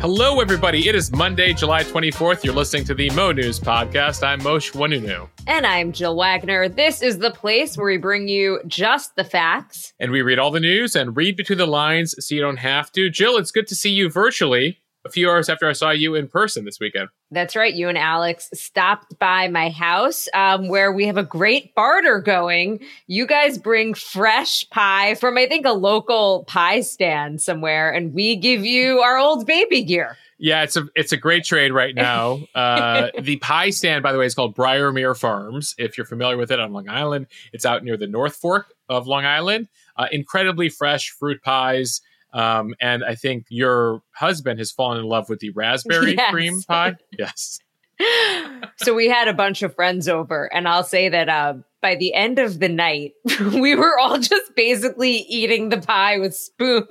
Hello, everybody. It is Monday, July 24th. You're listening to the Mo News Podcast. I'm Moshe Oinounou. And I'm Jill Wagner. This is the place where we bring you just the facts. And we read all the news and read between the lines so you don't have to. Jill, it's good to see you virtually a few hours after I saw you in person this weekend. That's right. You and Alex stopped by my house um, where we have a great barter going. You guys bring fresh pie from, I think, a local pie stand somewhere, and we give you our old baby gear. Yeah, it's a it's a great trade right now. Uh, the pie stand, by the way, is called Briermere Farms. If you're familiar with it on Long Island, it's out near the North Fork of Long Island. Uh, incredibly fresh fruit pies. Um, and I think your husband has fallen in love with the raspberry Yes. cream pie. Yes. so we had a bunch of friends over, and I'll say that uh, by the end of the night, we were all just basically eating the pie with spoons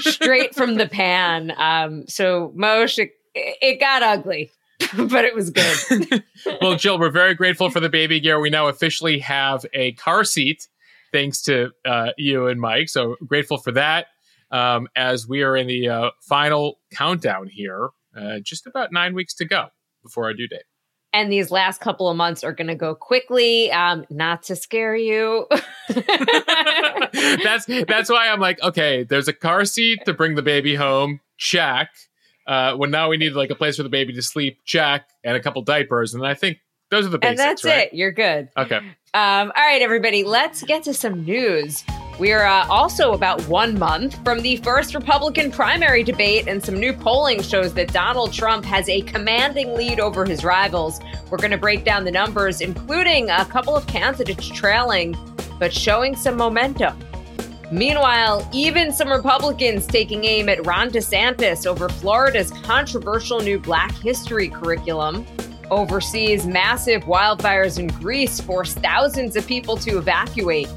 straight from the pan. Um, so Moshe, it, it got ugly, but it was good. Well, Jill, we're very grateful for the baby gear. We now officially have a car seat thanks to uh, you and Mike. So grateful for that. Um, as we are in the uh, final countdown here, uh, just about nine weeks to go before our due date. and these last couple of months are going to go quickly. Um, not to scare you. that's that's why I'm like, okay, there's a car seat to bring the baby home. Check. Uh, well, now we need like a place for the baby to sleep. Check, and a couple diapers, and I think those are the basics. and that's right? it. You're good. Okay. Um, all right, everybody, let's get to some news. We're uh, also about one month from the first Republican primary debate, and some new polling shows that Donald Trump has a commanding lead over his rivals. We're going to break down the numbers, including a couple of candidates trailing, but showing some momentum. Meanwhile, even some Republicans taking aim at Ron DeSantis over Florida's controversial new Black History curriculum. Overseas, massive wildfires in Greece force thousands of people to evacuate.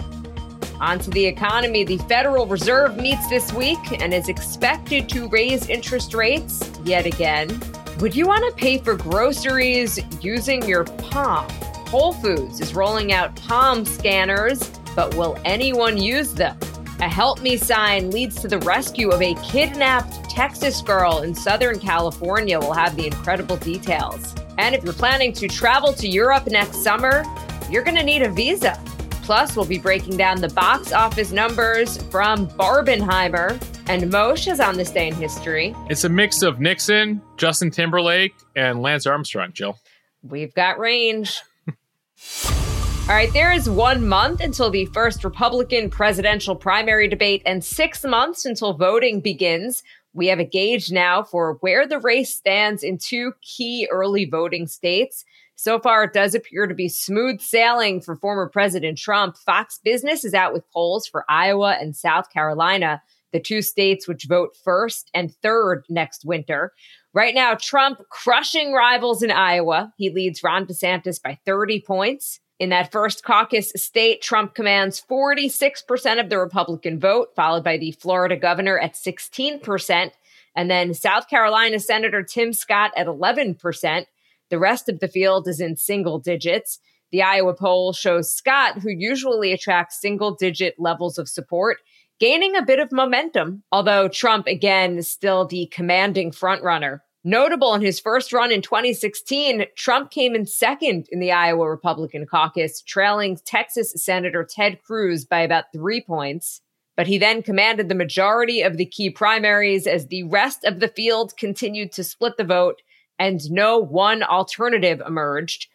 Onto the economy, the Federal Reserve meets this week and is expected to raise interest rates yet again. Would you want to pay for groceries using your palm? Whole Foods is rolling out palm scanners, but will anyone use them? A help me sign leads to the rescue of a kidnapped Texas girl in Southern California. We'll have the incredible details. And if you're planning to travel to Europe next summer, you're going to need a visa. Plus, we'll be breaking down the box office numbers from Barbenheimer. And Moshe is on this day in history. It's a mix of Nixon, Justin Timberlake, and Lance Armstrong, Jill. We've got range. All right, there is one month until the first Republican presidential primary debate and six months until voting begins. We have a gauge now for where the race stands in two key early voting states. So far, it does appear to be smooth sailing for former President Trump. Fox Business is out with polls for Iowa and South Carolina, the two states which vote first and third next winter. Right now, Trump crushing rivals in Iowa. He leads Ron DeSantis by 30 points. In that first caucus state, Trump commands 46% of the Republican vote, followed by the Florida governor at 16%, and then South Carolina Senator Tim Scott at 11%. The rest of the field is in single digits. The Iowa poll shows Scott, who usually attracts single digit levels of support, gaining a bit of momentum, although Trump, again, is still the commanding frontrunner. Notable in his first run in 2016, Trump came in second in the Iowa Republican caucus, trailing Texas Senator Ted Cruz by about three points. But he then commanded the majority of the key primaries as the rest of the field continued to split the vote and no one alternative emerged.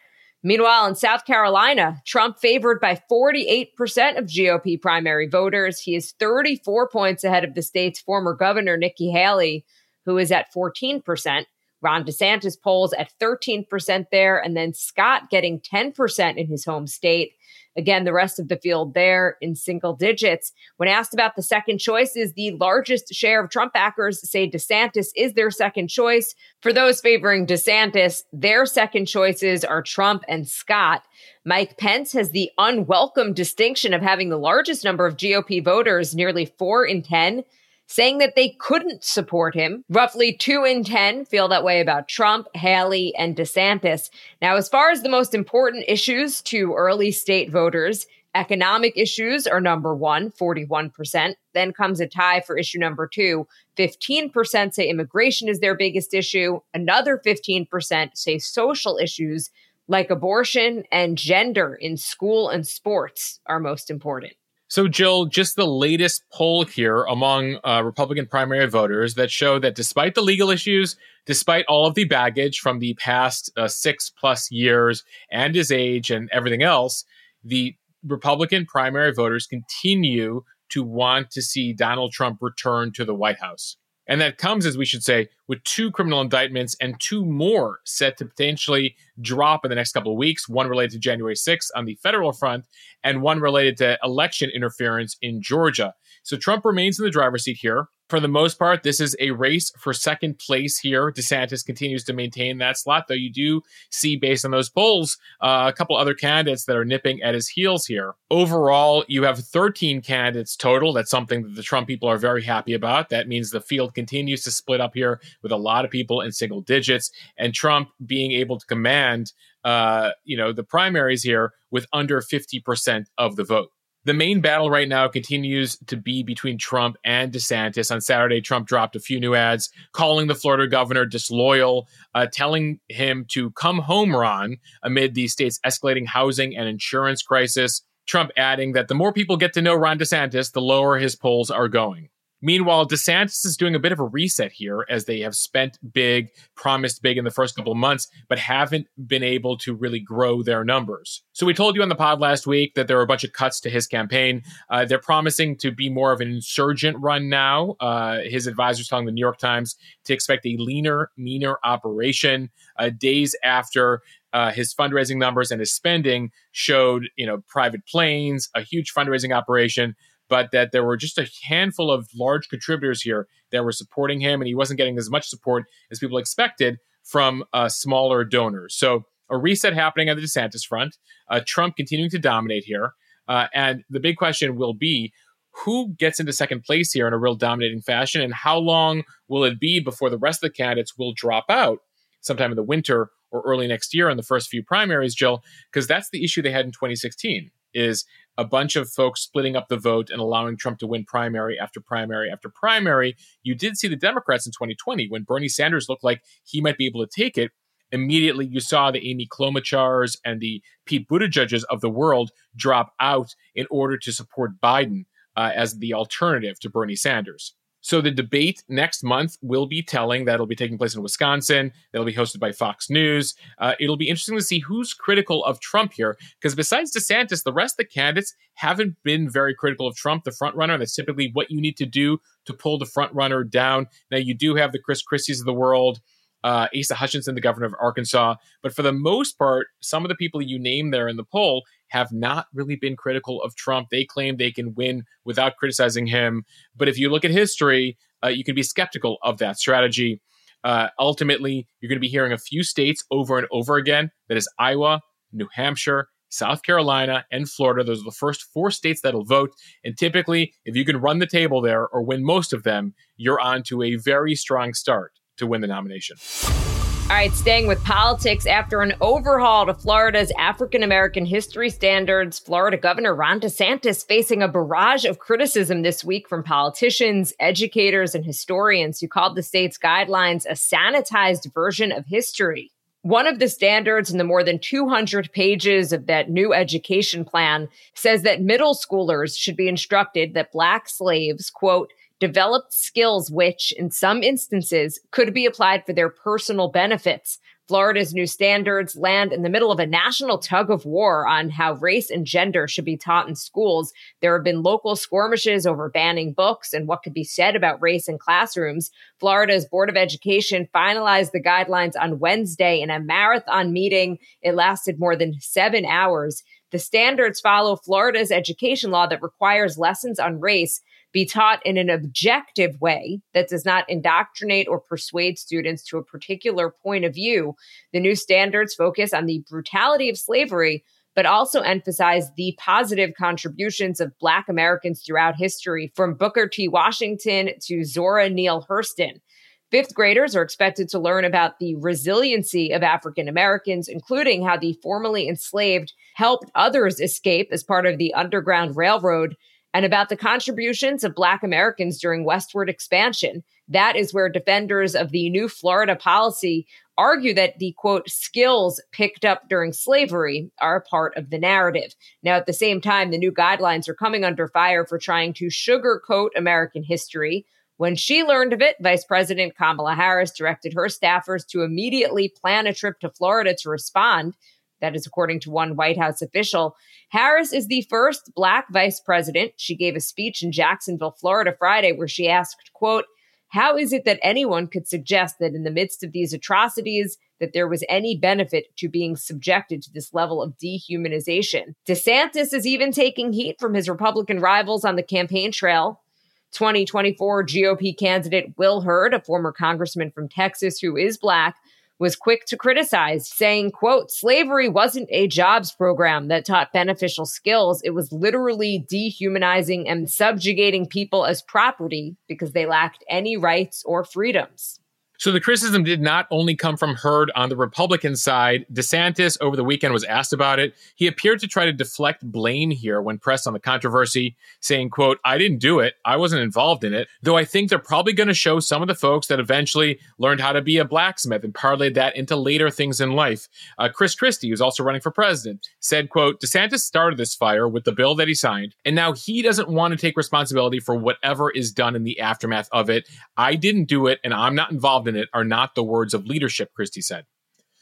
Meanwhile, in South Carolina, Trump favored by 48% of GOP primary voters. He is 34 points ahead of the state's former governor, Nikki Haley, who is at 14%. Ron DeSantis polls at 13% there, and then Scott getting 10% in his home state. Again, the rest of the field there in single digits. When asked about the second choices, the largest share of Trump backers say DeSantis is their second choice. For those favoring DeSantis, their second choices are Trump and Scott. Mike Pence has the unwelcome distinction of having the largest number of GOP voters, nearly four in 10, saying that they couldn't support him. Roughly two in 10 feel that way about Trump, Haley, and DeSantis. Now, as far as the most important issues to early state voters, Economic issues are number one, 41%. Then comes a tie for issue number two. 15% say immigration is their biggest issue. Another 15% say social issues like abortion and gender in school and sports are most important. So, Jill, just the latest poll here among uh, Republican primary voters that show that despite the legal issues, despite all of the baggage from the past uh, six plus years and his age and everything else, the Republican primary voters continue to want to see Donald Trump return to the White House. And that comes, as we should say, with two criminal indictments and two more set to potentially drop in the next couple of weeks one related to January 6th on the federal front, and one related to election interference in Georgia. So Trump remains in the driver's seat here for the most part, this is a race for second place here. DeSantis continues to maintain that slot, though you do see, based on those polls, uh, a couple other candidates that are nipping at his heels here. Overall, you have 13 candidates total. That's something that the Trump people are very happy about. That means the field continues to split up here with a lot of people in single digits, and Trump being able to command, uh, you know, the primaries here with under 50% of the vote. The main battle right now continues to be between Trump and DeSantis. On Saturday, Trump dropped a few new ads calling the Florida governor disloyal, uh, telling him to come home, Ron, amid the state's escalating housing and insurance crisis. Trump adding that the more people get to know Ron DeSantis, the lower his polls are going. Meanwhile, DeSantis is doing a bit of a reset here as they have spent big, promised big in the first couple of months, but haven't been able to really grow their numbers. So we told you on the pod last week that there were a bunch of cuts to his campaign. Uh, they're promising to be more of an insurgent run now. Uh, his advisors telling the New York Times to expect a leaner, meaner operation uh, days after uh, his fundraising numbers and his spending showed, you know, private planes, a huge fundraising operation but that there were just a handful of large contributors here that were supporting him, and he wasn't getting as much support as people expected from uh, smaller donors. So a reset happening on the DeSantis front, uh, Trump continuing to dominate here, uh, and the big question will be who gets into second place here in a real dominating fashion, and how long will it be before the rest of the candidates will drop out sometime in the winter or early next year in the first few primaries, Jill? Because that's the issue they had in 2016 is a bunch of folks splitting up the vote and allowing Trump to win primary after primary after primary. You did see the Democrats in 2020 when Bernie Sanders looked like he might be able to take it. Immediately, you saw the Amy Klobuchars and the Pete Buttigieg's of the world drop out in order to support Biden uh, as the alternative to Bernie Sanders. So the debate next month will be telling. That'll be taking place in Wisconsin. That'll be hosted by Fox News. Uh, it'll be interesting to see who's critical of Trump here, because besides DeSantis, the rest of the candidates haven't been very critical of Trump, the front runner. That's typically what you need to do to pull the front runner down. Now you do have the Chris Christie's of the world uh, Asa Hutchinson, the governor of Arkansas. But for the most part, some of the people you name there in the poll have not really been critical of Trump. They claim they can win without criticizing him. But if you look at history, uh, you can be skeptical of that strategy. Uh, ultimately, you're going to be hearing a few states over and over again. That is Iowa, New Hampshire, South Carolina, and Florida. Those are the first four states that'll vote. And typically, if you can run the table there or win most of them, you're on to a very strong start to win the nomination. All right, staying with politics, after an overhaul to Florida's African American history standards, Florida Governor Ron DeSantis facing a barrage of criticism this week from politicians, educators, and historians who called the state's guidelines a sanitized version of history. One of the standards in the more than 200 pages of that new education plan says that middle schoolers should be instructed that Black slaves, quote, developed skills which, in some instances, could be applied for their personal benefits. Florida's new standards land in the middle of a national tug of war on how race and gender should be taught in schools. There have been local skirmishes over banning books and what could be said about race in classrooms. Florida's Board of Education finalized the guidelines on Wednesday in a marathon meeting. It lasted more than seven hours. The standards follow Florida's education law that requires lessons on race be taught in an objective way that does not indoctrinate or persuade students to a particular point of view. The new standards focus on the brutality of slavery, but also emphasize the positive contributions of Black Americans throughout history, from Booker T. Washington to Zora Neale Hurston. Fifth graders are expected to learn about the resiliency of African Americans, including how the formerly enslaved helped others escape as part of the Underground Railroad, and about the contributions of Black Americans during westward expansion. That is where defenders of the new Florida policy argue that the quote skills picked up during slavery are a part of the narrative. Now, at the same time, the new guidelines are coming under fire for trying to sugarcoat American history. When she learned of it, Vice President Kamala Harris directed her staffers to immediately plan a trip to Florida to respond. That is according to one White House official. Harris is the first black vice president. She gave a speech in Jacksonville, Florida Friday where she asked, quote, how is it that anyone could suggest that in the midst of these atrocities that there was any benefit to being subjected to this level of dehumanization? DeSantis is even taking heat from his Republican rivals on the campaign trail. 2024 GOP candidate Will Hurd, a former congressman from Texas who is black, was quick to criticize, saying, quote, slavery wasn't a jobs program that taught beneficial skills. It was literally dehumanizing and subjugating people as property because they lacked any rights or freedoms. So the criticism did not only come from Hurd on the Republican side. DeSantis over the weekend was asked about it. He appeared to try to deflect blame here when pressed on the controversy, saying, quote, I didn't do it. I wasn't involved in it. Though I think they're probably going to show some of the folks that eventually learned how to be a blacksmith and parlayed that into later things in life. Uh, Chris Christie, who's also running for president, said, quote, DeSantis started this fire with the bill that he signed, and now he doesn't want to take responsibility for whatever is done in the aftermath of it. I didn't do it, and I'm not involved in are not the words of leadership, Christie said.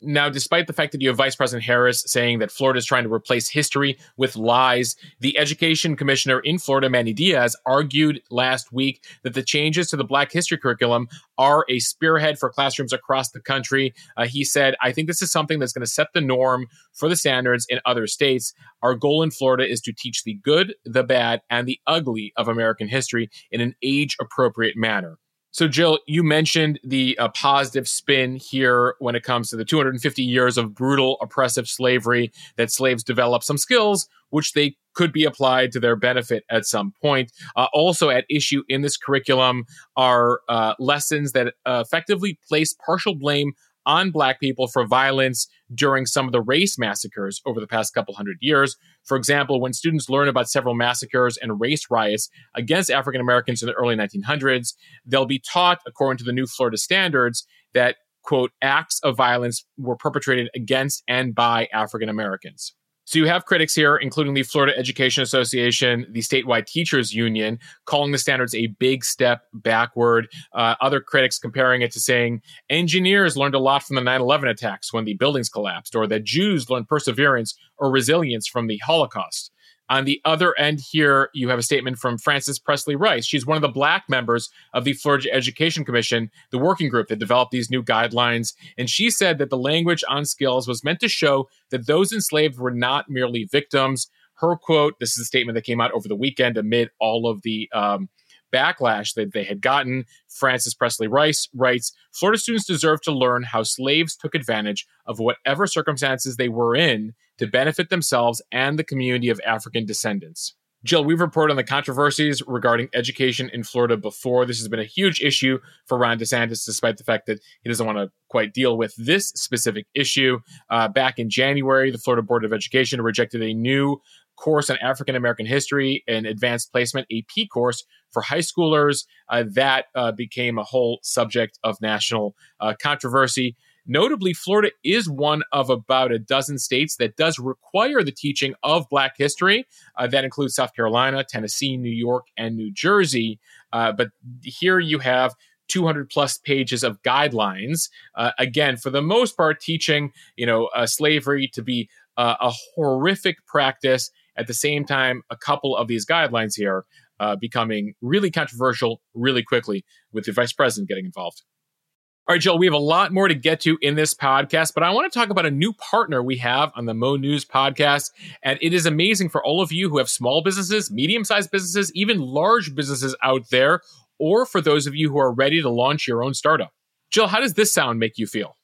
Now, despite the fact that you have Vice President Harris saying that Florida is trying to replace history with lies, the education commissioner in Florida, Manny Diaz, argued last week that the changes to the Black history curriculum are a spearhead for classrooms across the country. Uh, he said, I think this is something that's going to set the norm for the standards in other states. Our goal in Florida is to teach the good, the bad, and the ugly of American history in an age appropriate manner. So, Jill, you mentioned the uh, positive spin here when it comes to the 250 years of brutal, oppressive slavery that slaves developed some skills which they could be applied to their benefit at some point. Uh, also, at issue in this curriculum are uh, lessons that effectively place partial blame on Black people for violence during some of the race massacres over the past couple hundred years. For example, when students learn about several massacres and race riots against African Americans in the early 1900s, they'll be taught, according to the new Florida standards, that, quote, acts of violence were perpetrated against and by African Americans. So you have critics here, including the Florida Education Association, the statewide teachers union, calling the standards a big step backward. Uh, other critics comparing it to saying engineers learned a lot from the 9 11 attacks when the buildings collapsed, or that Jews learned perseverance or resilience from the Holocaust. On the other end here, you have a statement from Frances Presley Rice. She's one of the black members of the Florida Education Commission, the working group that developed these new guidelines. And she said that the language on skills was meant to show that those enslaved were not merely victims. Her quote, this is a statement that came out over the weekend amid all of the um, backlash that they had gotten. Frances Presley Rice writes Florida students deserve to learn how slaves took advantage of whatever circumstances they were in to benefit themselves and the community of African descendants. Jill, we've reported on the controversies regarding education in Florida before. This has been a huge issue for Ron DeSantis, despite the fact that he doesn't want to quite deal with this specific issue. Uh, back in January, the Florida Board of Education rejected a new course on African American history and advanced placement AP course for high schoolers. Uh, that uh, became a whole subject of national uh, controversy. Notably, Florida is one of about a dozen states that does require the teaching of Black history. Uh, that includes South Carolina, Tennessee, New York, and New Jersey. Uh, but here you have 200 plus pages of guidelines. Uh, again, for the most part, teaching you know uh, slavery to be uh, a horrific practice at the same time, a couple of these guidelines here uh, becoming really controversial really quickly with the vice president getting involved. All right, Jill, we have a lot more to get to in this podcast, but I want to talk about a new partner we have on the Mo News podcast. And it is amazing for all of you who have small businesses, medium sized businesses, even large businesses out there, or for those of you who are ready to launch your own startup. Jill, how does this sound make you feel?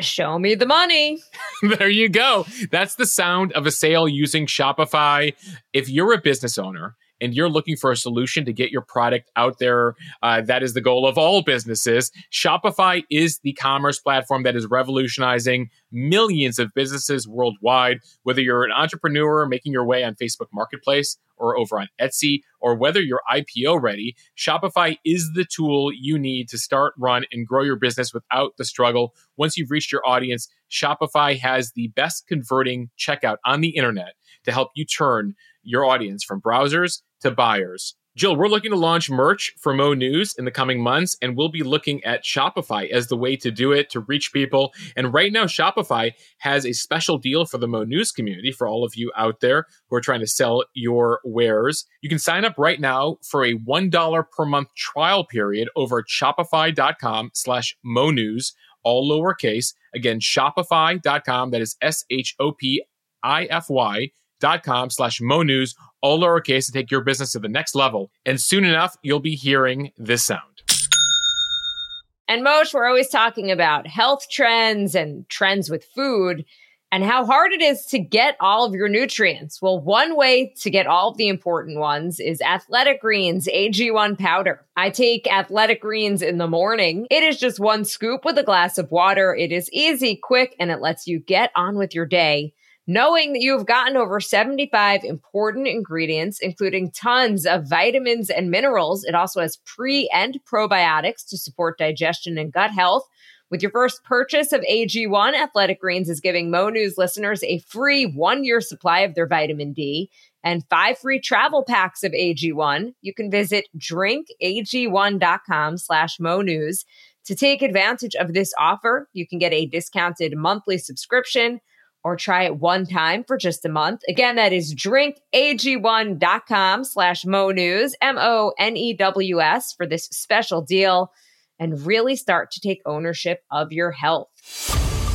show me the money. there you go. That's the sound of a sale using Shopify. If you're a business owner and you're looking for a solution to get your product out there, uh, that is the goal of all businesses. Shopify is the commerce platform that is revolutionizing millions of businesses worldwide. Whether you're an entrepreneur making your way on Facebook Marketplace or over on Etsy, or whether you're IPO ready, Shopify is the tool you need to start, run, and grow your business without the struggle. Once you've reached your audience, Shopify has the best converting checkout on the internet to help you turn your audience from browsers to buyers. Jill, we're looking to launch merch for Mo News in the coming months, and we'll be looking at Shopify as the way to do it to reach people. And right now, Shopify has a special deal for the Mo News community for all of you out there who are trying to sell your wares. You can sign up right now for a $1 per month trial period over at shopify.com slash Mo News, all lowercase. Again, shopify.com, that is S H O P I F Y dot com slash Mo News, all lowercase to take your business to the next level. And soon enough, you'll be hearing this sound. And Mosh, we're always talking about health trends and trends with food and how hard it is to get all of your nutrients. Well, one way to get all of the important ones is Athletic Greens AG1 powder. I take Athletic Greens in the morning. It is just one scoop with a glass of water. It is easy, quick, and it lets you get on with your day knowing that you've gotten over 75 important ingredients, including tons of vitamins and minerals. It also has pre and probiotics to support digestion and gut health. With your first purchase of AG1, Athletic Greens is giving Mo News listeners a free one year supply of their vitamin D and five free travel packs of AG1. You can visit drinkag1.com slash Mo News to take advantage of this offer. You can get a discounted monthly subscription or try it one time for just a month. Again, that is drinkag1.com slash Mo News, M-O-N-E-W-S for this special deal and really start to take ownership of your health.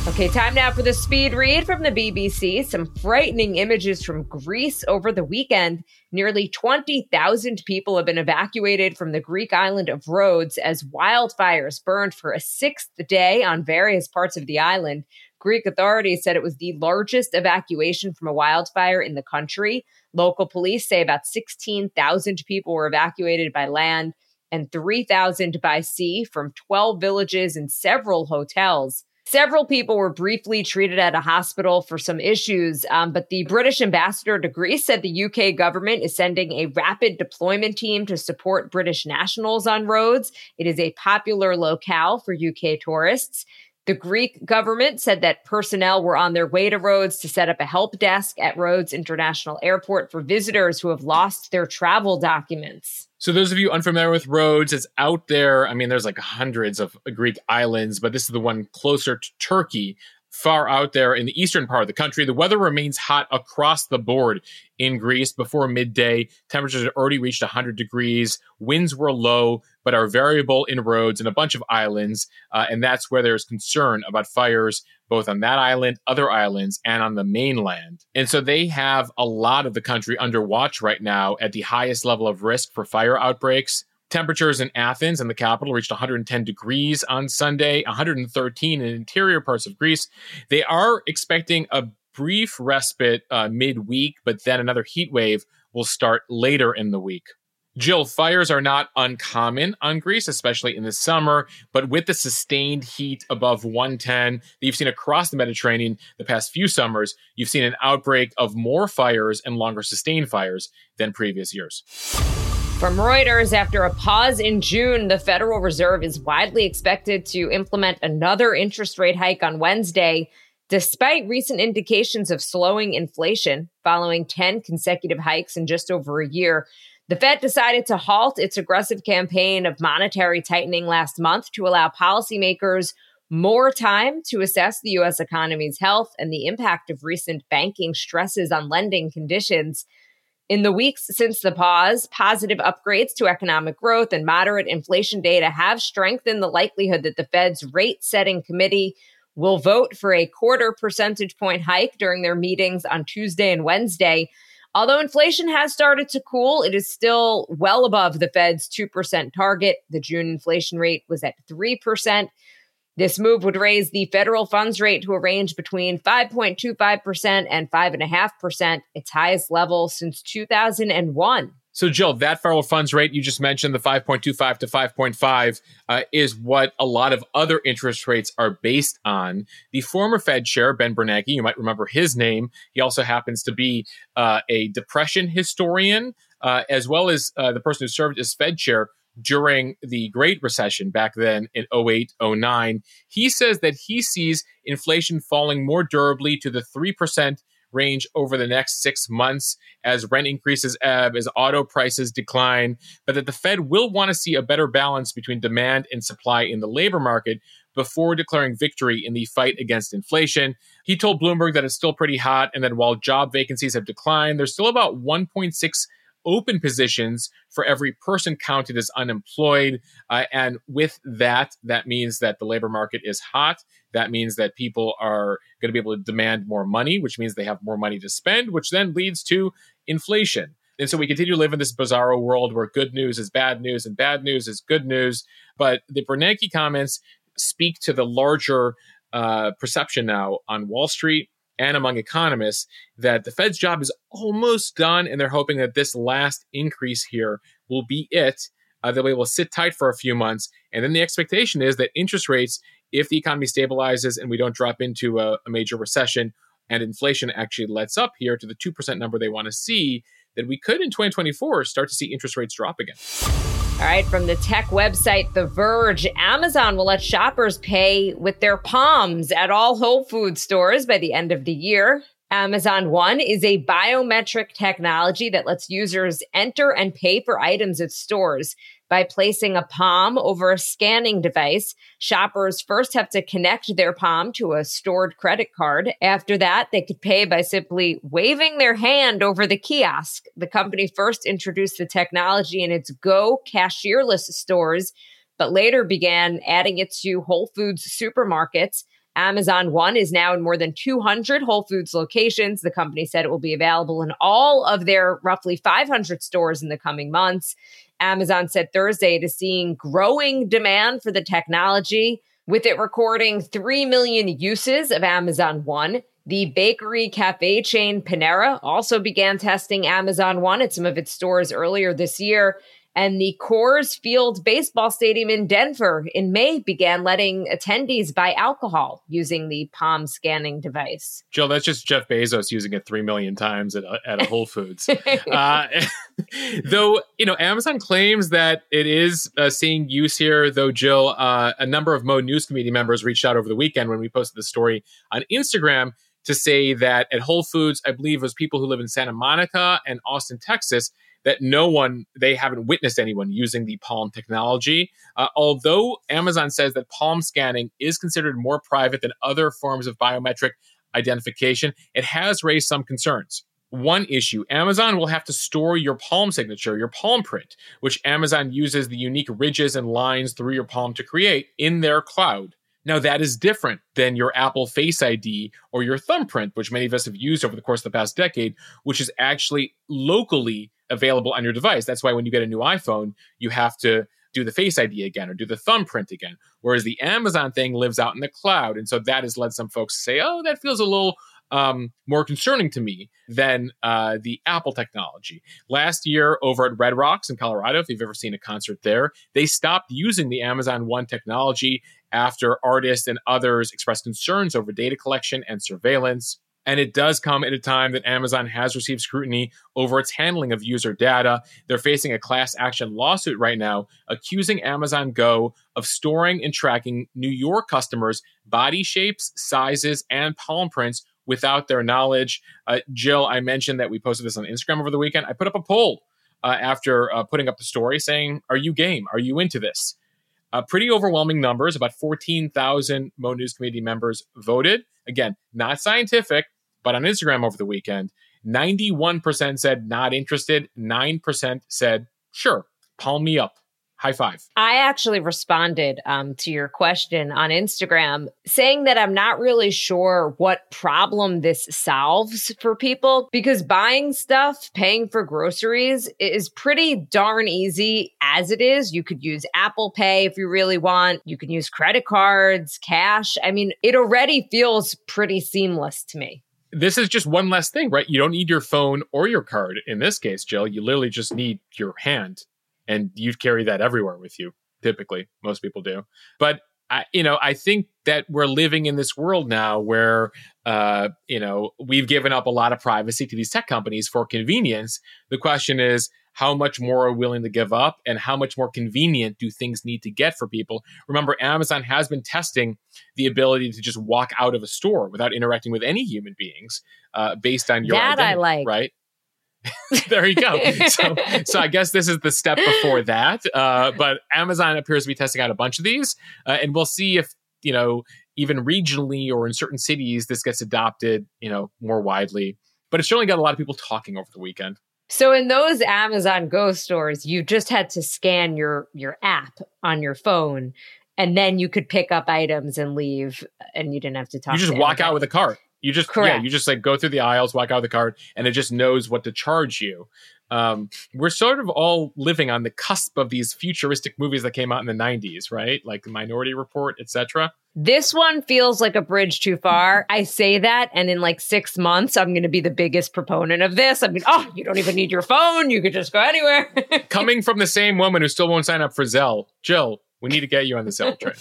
Okay, time now for the speed read from the BBC. Some frightening images from Greece over the weekend. Nearly 20,000 people have been evacuated from the Greek island of Rhodes as wildfires burned for a sixth day on various parts of the island. Greek authorities said it was the largest evacuation from a wildfire in the country. Local police say about 16,000 people were evacuated by land and 3,000 by sea from 12 villages and several hotels. Several people were briefly treated at a hospital for some issues, um, but the British ambassador to Greece said the UK government is sending a rapid deployment team to support British nationals on Rhodes. It is a popular locale for UK tourists. The Greek government said that personnel were on their way to Rhodes to set up a help desk at Rhodes International Airport for visitors who have lost their travel documents. So, those of you unfamiliar with Rhodes, it's out there. I mean, there's like hundreds of Greek islands, but this is the one closer to Turkey far out there in the eastern part of the country. The weather remains hot across the board in Greece before midday. Temperatures had already reached 100 degrees. Winds were low, but are variable in Rhodes and a bunch of islands. Uh, and that's where there's concern about fires, both on that island, other islands, and on the mainland. And so they have a lot of the country under watch right now at the highest level of risk for fire outbreaks. Temperatures in Athens and the capital reached 110 degrees on Sunday, 113 in interior parts of Greece. They are expecting a brief respite uh, midweek, but then another heat wave will start later in the week. Jill, fires are not uncommon on Greece, especially in the summer, but with the sustained heat above 110 that you've seen across the Mediterranean the past few summers, you've seen an outbreak of more fires and longer sustained fires than previous years. From Reuters, after a pause in June, the Federal Reserve is widely expected to implement another interest rate hike on Wednesday, despite recent indications of slowing inflation following 10 consecutive hikes in just over a year. The Fed decided to halt its aggressive campaign of monetary tightening last month to allow policymakers more time to assess the U.S. economy's health and the impact of recent banking stresses on lending conditions. In the weeks since the pause, positive upgrades to economic growth and moderate inflation data have strengthened the likelihood that the Fed's rate setting committee will vote for a quarter percentage point hike during their meetings on Tuesday and Wednesday. Although inflation has started to cool, it is still well above the Fed's 2% target. The June inflation rate was at 3%. This move would raise the federal funds rate to a range between 5.25% and 5.5%, its highest level since 2001. So, Jill, that federal funds rate you just mentioned, the 5.25 to 5.5, uh, is what a lot of other interest rates are based on. The former Fed chair, Ben Bernanke, you might remember his name. He also happens to be uh, a depression historian, uh, as well as uh, the person who served as Fed chair during the Great Recession back then in 08, 09. He says that he sees inflation falling more durably to the 3% range over the next six months as rent increases ebb, as auto prices decline, but that the Fed will want to see a better balance between demand and supply in the labor market before declaring victory in the fight against inflation. He told Bloomberg that it's still pretty hot and that while job vacancies have declined, there's still about 1.6 open positions for every person counted as unemployed. Uh, and with that, that means that the labor market is hot. That means that people are going to be able to demand more money, which means they have more money to spend, which then leads to inflation. And so we continue to live in this bizarro world where good news is bad news and bad news is good news. But the Bernanke comments speak to the larger uh, perception now on Wall Street and among economists that the Fed's job is almost done, and they're hoping that this last increase here will be it. Uh, they'll be able to sit tight for a few months, and then the expectation is that interest rates, if the economy stabilizes and we don't drop into a, a major recession, and inflation actually lets up here to the 2% number they want to see, that we could in 2024 start to see interest rates drop again. All right, from the tech website The Verge, Amazon will let shoppers pay with their palms at all Whole Food stores by the end of the year. Amazon One is a biometric technology that lets users enter and pay for items at stores. By placing a palm over a scanning device, shoppers first have to connect their palm to a stored credit card. After that, they could pay by simply waving their hand over the kiosk. The company first introduced the technology in its Go cashierless stores, but later began adding it to Whole Foods supermarkets. Amazon One is now in more than 200 Whole Foods locations. The company said it will be available in all of their roughly 500 stores in the coming months. Amazon said Thursday is seeing growing demand for the technology, with it recording 3 million uses of Amazon One. The bakery cafe chain Panera also began testing Amazon One at some of its stores earlier this year. And the Coors Field Baseball Stadium in Denver in May began letting attendees buy alcohol using the palm scanning device. Jill, that's just Jeff Bezos using it 3 million times at a, at a Whole Foods. uh, though, you know, Amazon claims that it is uh, seeing use here, though, Jill, uh, a number of Mo News Committee members reached out over the weekend when we posted the story on Instagram to say that at Whole Foods, I believe it was people who live in Santa Monica and Austin, Texas, that no one, they haven't witnessed anyone using the Palm technology. Uh, although Amazon says that palm scanning is considered more private than other forms of biometric identification, it has raised some concerns. One issue Amazon will have to store your palm signature, your palm print, which Amazon uses the unique ridges and lines through your palm to create in their cloud. Now, that is different than your Apple Face ID or your thumbprint, which many of us have used over the course of the past decade, which is actually locally available on your device. That's why when you get a new iPhone, you have to do the Face ID again or do the thumbprint again. Whereas the Amazon thing lives out in the cloud. And so that has led some folks to say, oh, that feels a little um, more concerning to me than uh, the Apple technology. Last year, over at Red Rocks in Colorado, if you've ever seen a concert there, they stopped using the Amazon One technology after artists and others expressed concerns over data collection and surveillance. And it does come at a time that Amazon has received scrutiny over its handling of user data. They're facing a class action lawsuit right now accusing Amazon Go of storing and tracking New York customers' body shapes, sizes, and palm prints without their knowledge. Uh, Jill, I mentioned that we posted this on Instagram over the weekend. I put up a poll uh, after uh, putting up the story saying, Are you game? Are you into this? Uh, pretty overwhelming numbers. About 14,000 Mo News Committee members voted. Again, not scientific, but on Instagram over the weekend, 91% said not interested, 9% said, Sure, palm me up high five. I actually responded um, to your question on Instagram saying that I'm not really sure what problem this solves for people because buying stuff, paying for groceries is pretty darn easy as it is. You could use Apple Pay if you really want, you can use credit cards, cash. I mean, it already feels pretty seamless to me this is just one less thing, right? You don't need your phone or your card in this case, Jill. You literally just need your hand, and you'd carry that everywhere with you. Typically, most people do. But I, you know, I think that we're living in this world now where, uh, you know, we've given up a lot of privacy to these tech companies for convenience. The question is, how much more are willing to give up and how much more convenient do things need to get for people remember amazon has been testing the ability to just walk out of a store without interacting with any human beings uh, based on your that identity, I like. right there you go. So, so I guess this is the step before that. Uh, but Amazon appears to be testing out a bunch of these, uh, and we'll see if you know even regionally or in certain cities this gets adopted, you know, more widely. But it's certainly got a lot of people talking over the weekend. So in those Amazon Go stores, you just had to scan your your app on your phone, and then you could pick up items and leave, and you didn't have to talk. You just walk anybody. out with a cart. You just Correct. yeah, you just like go through the aisles, walk out with the cart, and it just knows what to charge you. Um, we're sort of all living on the cusp of these futuristic movies that came out in the '90s, right? Like Minority Report, etc. This one feels like a bridge too far. I say that, and in like six months, I'm going to be the biggest proponent of this. I mean, oh, you don't even need your phone; you could just go anywhere. Coming from the same woman who still won't sign up for Zelle, Jill, we need to get you on the Zelle train.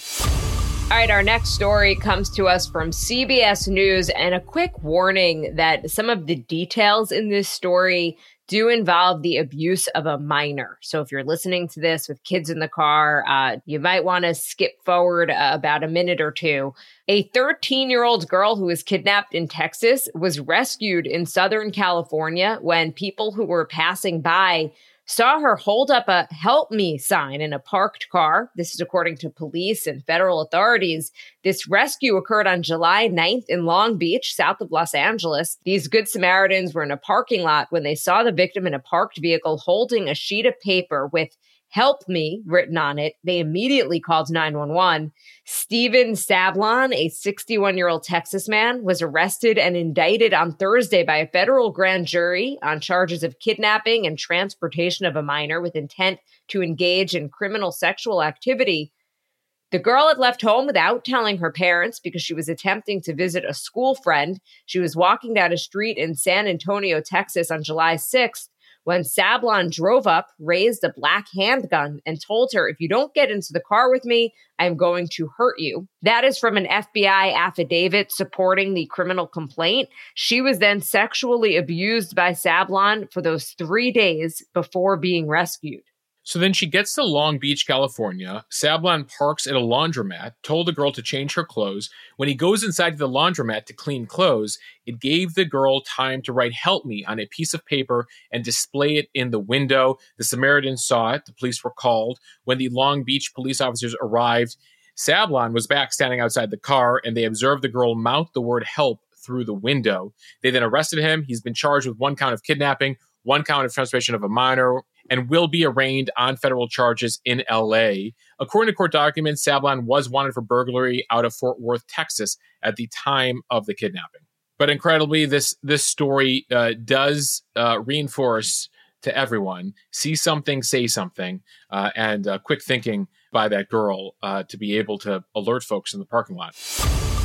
All right, our next story comes to us from CBS News, and a quick warning that some of the details in this story do involve the abuse of a minor. So if you're listening to this with kids in the car, uh, you might want to skip forward uh, about a minute or two. A 13 year old girl who was kidnapped in Texas was rescued in Southern California when people who were passing by saw her hold up a help me sign in a parked car. This is according to police and federal authorities. This rescue occurred on July 9th in Long Beach, south of Los Angeles. These Good Samaritans were in a parking lot when they saw the victim in a parked vehicle holding a sheet of paper with help me written on it. They immediately called 911. Stephen Sablan, a 61 year old Texas man, was arrested and indicted on Thursday by a federal grand jury on charges of kidnapping and transportation of a minor with intent to engage in criminal sexual activity. The girl had left home without telling her parents because she was attempting to visit a school friend. She was walking down a street in San Antonio, Texas on July 6th when Sablan drove up, raised a black handgun, and told her, If you don't get into the car with me, I'm going to hurt you. That is from an FBI affidavit supporting the criminal complaint. She was then sexually abused by Sablan for those three days before being rescued. So then she gets to Long Beach, California. Sablan parks at a laundromat, told the girl to change her clothes. When he goes inside the laundromat to clean clothes, it gave the girl time to write help me on a piece of paper and display it in the window. The Samaritans saw it. The police were called. When the Long Beach police officers arrived, Sablan was back standing outside the car and they observed the girl mouth the word help through the window. They then arrested him. He's been charged with one count of kidnapping, one count of transportation of a minor, and will be arraigned on federal charges in LA. According to court documents, Sablan was wanted for burglary out of Fort Worth, Texas at the time of the kidnapping. But incredibly, this this story uh, does uh, reinforce to everyone: see something, say something, uh, and uh, quick thinking by that girl uh, to be able to alert folks in the parking lot.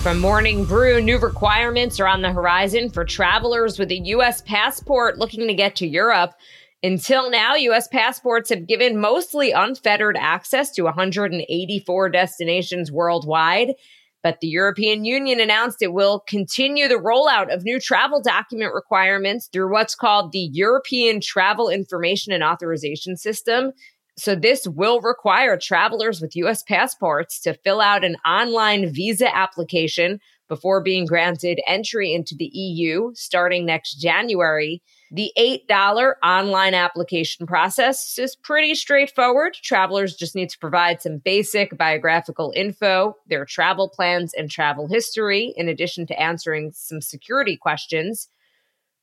From Morning Brew, new requirements are on the horizon for travelers with a U.S. passport looking to get to Europe. Until now, U.S. passports have given mostly unfettered access to 184 destinations worldwide. But the European Union announced it will continue the rollout of new travel document requirements through what's called the European Travel Information and Authorization System. So, this will require travelers with U.S. passports to fill out an online visa application before being granted entry into the EU starting next January. The $8 online application process is pretty straightforward. Travelers just need to provide some basic biographical info, their travel plans, and travel history, in addition to answering some security questions.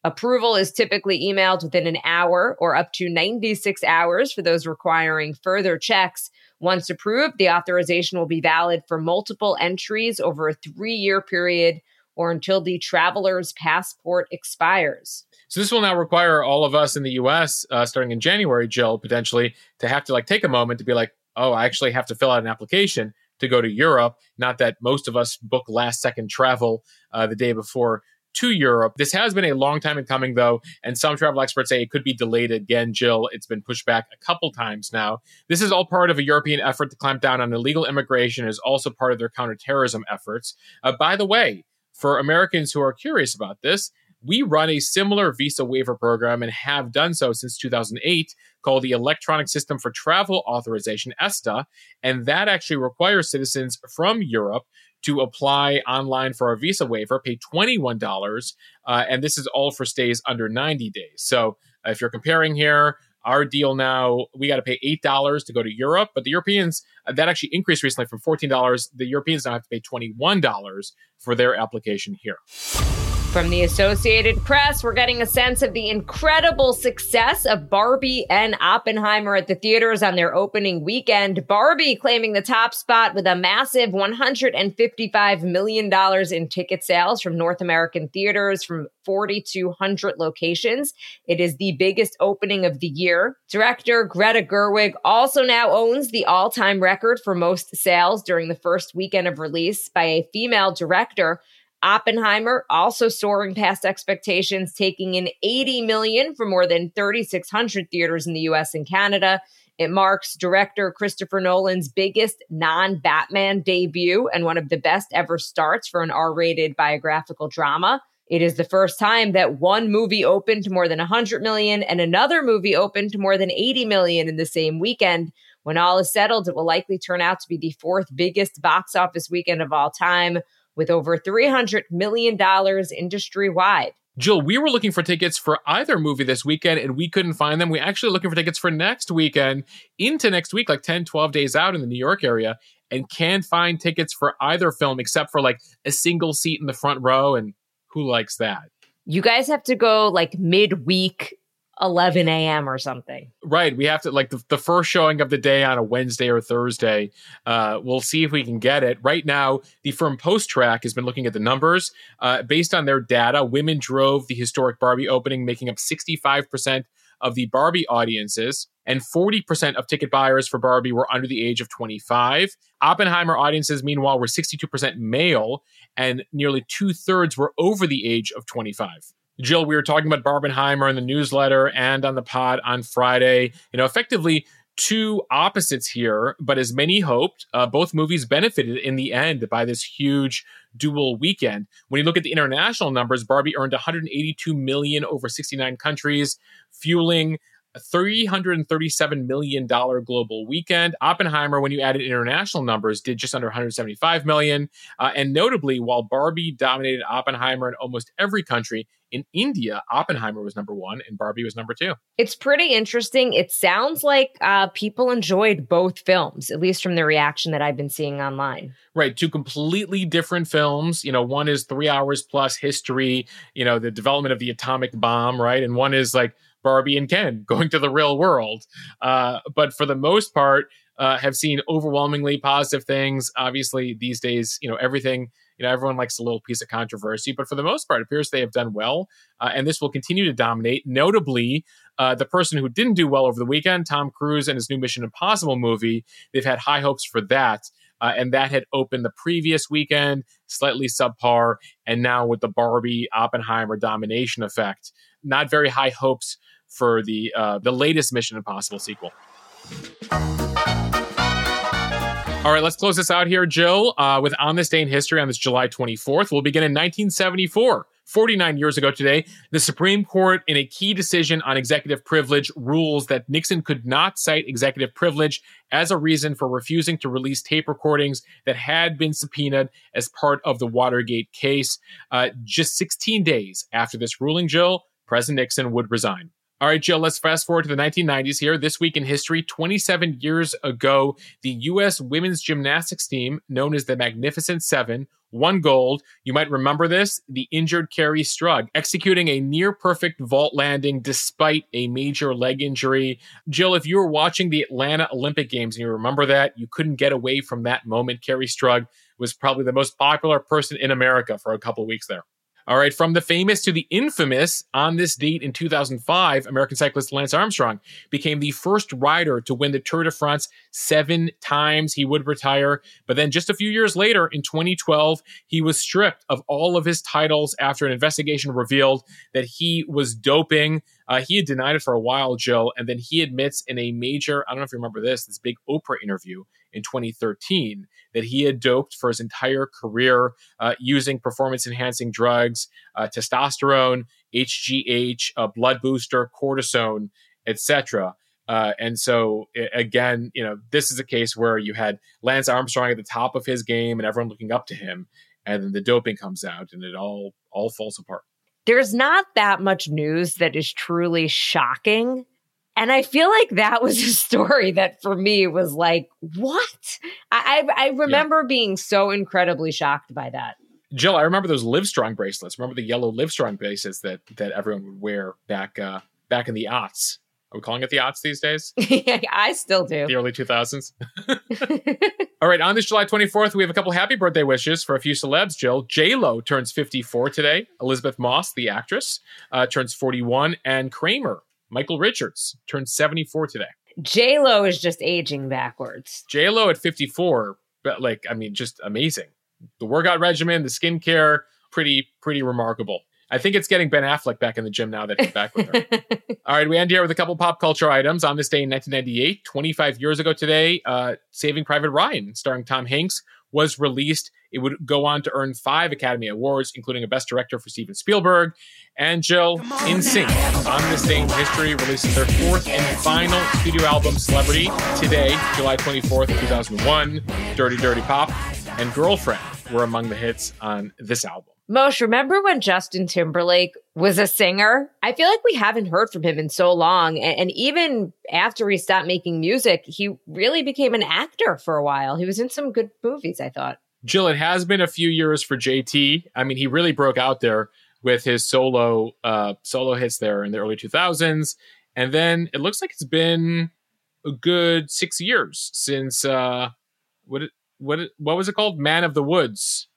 Approval is typically emailed within an hour or up to 96 hours for those requiring further checks. Once approved, the authorization will be valid for multiple entries over a three year period or until the traveler's passport expires. So this will now require all of us in the U.S. Uh, starting in January, Jill, potentially to have to like take a moment to be like, oh, I actually have to fill out an application to go to Europe. Not that most of us book last second travel uh, the day before to Europe. This has been a long time in coming, though, and some travel experts say it could be delayed again. Jill, it's been pushed back a couple times now. This is all part of a European effort to clamp down on illegal immigration, is also part of their counterterrorism efforts. Uh, by the way, for Americans who are curious about this, we run a similar visa waiver program and have done so since 2008 called the Electronic System for Travel Authorization, ESTA. And that actually requires citizens from Europe to apply online for a visa waiver, pay $21. Uh, and this is all for stays under 90 days. So uh, if you're comparing here, our deal now, we got to pay $8 to go to Europe, but the Europeans, uh, that actually increased recently from $14. The Europeans now have to pay $21 for their application here. From the Associated Press, we're getting a sense of the incredible success of Barbie and Oppenheimer at the theaters on their opening weekend. Barbie claiming the top spot with a massive $155 million in ticket sales from North American theaters from 4,200 locations. It is the biggest opening of the year. Director Greta Gerwig also now owns the all time record for most sales during the first weekend of release by a female director. Oppenheimer also soaring past expectations, taking in 80 million for more than 3,600 theaters in the US and Canada. It marks director Christopher Nolan's biggest non Batman debut and one of the best ever starts for an R rated biographical drama. It is the first time that one movie opened to more than 100 million and another movie opened to more than 80 million in the same weekend. When all is settled, it will likely turn out to be the fourth biggest box office weekend of all time with over $300 million industry wide. Jill, we were looking for tickets for either movie this weekend and we couldn't find them. We actually looking for tickets for next weekend into next week, like 10, 12 days out in the New York area, and can't find tickets for either film except for like a single seat in the front row. And who likes that? You guys have to go like midweek 11 a.m. or something. Right. We have to, like, the, the first showing of the day on a Wednesday or Thursday. Uh, we'll see if we can get it. Right now, the firm PostTrak has been looking at the numbers. Uh, based on their data, women drove the historic Barbie opening, making up 65% of the Barbie audiences. And 40% of ticket buyers for Barbie were under the age of 25. Oppenheimer audiences, meanwhile, were 62% male, and nearly two thirds were over the age of 25. Jill, we were talking about Barbenheimer in the newsletter and on the pod on Friday. You know, effectively two opposites here, but as many hoped, uh, both movies benefited in the end by this huge dual weekend. When you look at the international numbers, Barbie earned 182 million over 69 countries, fueling $337 million global weekend. Oppenheimer, when you added international numbers, did just under 175 million. Uh, and notably, while Barbie dominated Oppenheimer in almost every country, in India, Oppenheimer was number one and Barbie was number two. It's pretty interesting. It sounds like uh, people enjoyed both films, at least from the reaction that I've been seeing online. Right. Two completely different films. You know, one is three hours plus history, you know, the development of the atomic bomb, right? And one is like Barbie and Ken going to the real world. Uh, but for the most part, uh, have seen overwhelmingly positive things. Obviously, these days, you know, everything, you know, everyone likes a little piece of controversy, but for the most part, it appears they have done well. Uh, and this will continue to dominate. Notably, uh, the person who didn't do well over the weekend, Tom Cruise and his new Mission Impossible movie, they've had high hopes for that. Uh, and that had opened the previous weekend, slightly subpar. And now with the Barbie Oppenheimer domination effect, not very high hopes for the uh, the latest Mission Impossible sequel. All right, let's close this out here, Jill, uh, with On This Day in History on this July 24th. We'll begin in 1974. 49 years ago today, the Supreme Court, in a key decision on executive privilege, rules that Nixon could not cite executive privilege as a reason for refusing to release tape recordings that had been subpoenaed as part of the Watergate case. Uh, just 16 days after this ruling, Jill, President Nixon would resign. All right, Jill, let's fast forward to the 1990s here. This week in history, 27 years ago, the U.S. women's gymnastics team, known as the Magnificent Seven, won gold. You might remember this the injured Kerri Strug, executing a near perfect vault landing despite a major leg injury. Jill, if you were watching the Atlanta Olympic Games and you remember that, you couldn't get away from that moment. Kerri Strug was probably the most popular person in America for a couple weeks there. All right, from the famous to the infamous, on this date in 2005, American cyclist Lance Armstrong became the first rider to win the Tour de France seven times. He would retire, but then just a few years later, in 2012, he was stripped of all of his titles after an investigation revealed that he was doping. Uh, he had denied it for a while, Jill, and then he admits in a major, I don't know if you remember this, this big Oprah interview in 2013 that he had doped for his entire career uh, using performance enhancing drugs, uh, testosterone, HGH, a blood booster, cortisone, etc. Uh, and so again, you know, this is a case where you had Lance Armstrong at the top of his game and everyone looking up to him, and then the doping comes out and it all all falls apart. There's not that much news that is truly shocking and I feel like that was a story that for me was like, what? I I, I remember yeah. being so incredibly shocked by that. Jill, I remember those Livestrong bracelets. Remember the yellow Livestrong bracelets that that everyone would wear back uh, back in the aughts. Are we calling it the aughts these days? I still do. The early 2000s. All right, on this July 24th, we have a couple happy birthday wishes for a few celebs. Jill, J Lo turns 54 today. Elisabeth Moss, the actress, uh, turns 41, and Kramer, Michael Richards turned 74 today. J Lo is just aging backwards. J Lo at 54, but like, I mean, just amazing. The workout regimen, the skincare, pretty, pretty remarkable. I think it's getting Ben Affleck back in the gym now that he's back with her. All right, we end here with a couple pop culture items. On this day in 1998, 25 years ago today, uh, Saving Private Ryan, starring Tom Hanks, was released. It would go on to earn five Academy Awards, including a Best Director for Steven Spielberg. And Jill, NSYNC, on this day in history, releases their fourth and final studio album, Celebrity, today, July 24th, 2001. Dirty Dirty Pop and Girlfriend were among the hits on this album. Mosh, remember when Justin Timberlake was a singer? I feel like we haven't heard from him in so long. And, and, even after he stopped making music, he really became an actor for a while. He was in some good movies, I thought. Jill, it has been a few years for JT. I mean, he really broke out there with his solo uh, solo hits there in the early 2000s. And then it looks like it's been a good six years since uh, what what what was it called? Man of the Woods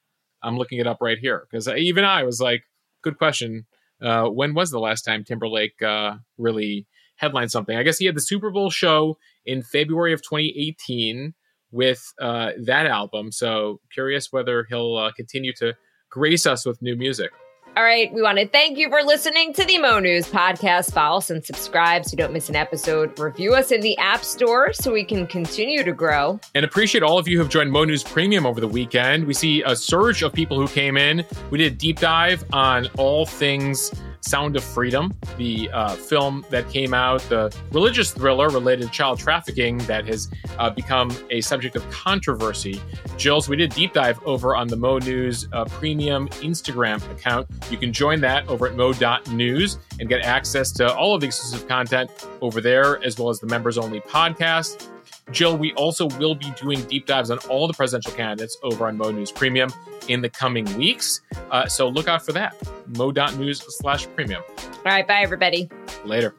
I'm looking it up right here because even I was like, good question. Uh, when was the last time Timberlake uh, really headlined something? I guess he had the Super Bowl show in February of 2018 with uh, that album. So curious whether he'll uh, continue to grace us with new music. All right, we want to thank you for listening to the Mo News podcast. Follow us and subscribe so you don't miss an episode. Review us in the App Store so we can continue to grow. And appreciate all of you who have joined Mo News Premium over the weekend. We see a surge of people who came in. We did a deep dive on all things Sound of Freedom, the uh, film that came out, the religious thriller related to child trafficking that has uh, become a subject of controversy. Jills, we did a deep dive over on the Mo News uh, premium Instagram account. You can join that over at mo.news and get access to all of the exclusive content over there, as well as the members only podcast. Jill, we also will be doing deep dives on all the presidential candidates over on Mo News Premium in the coming weeks. Uh, so look out for that. Mo.news slash premium. All right. Bye, everybody. Later.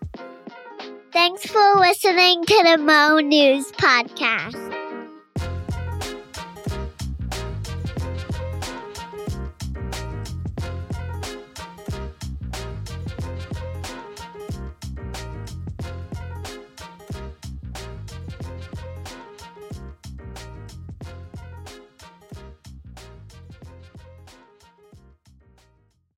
Thanks for listening to the Mo News Podcast.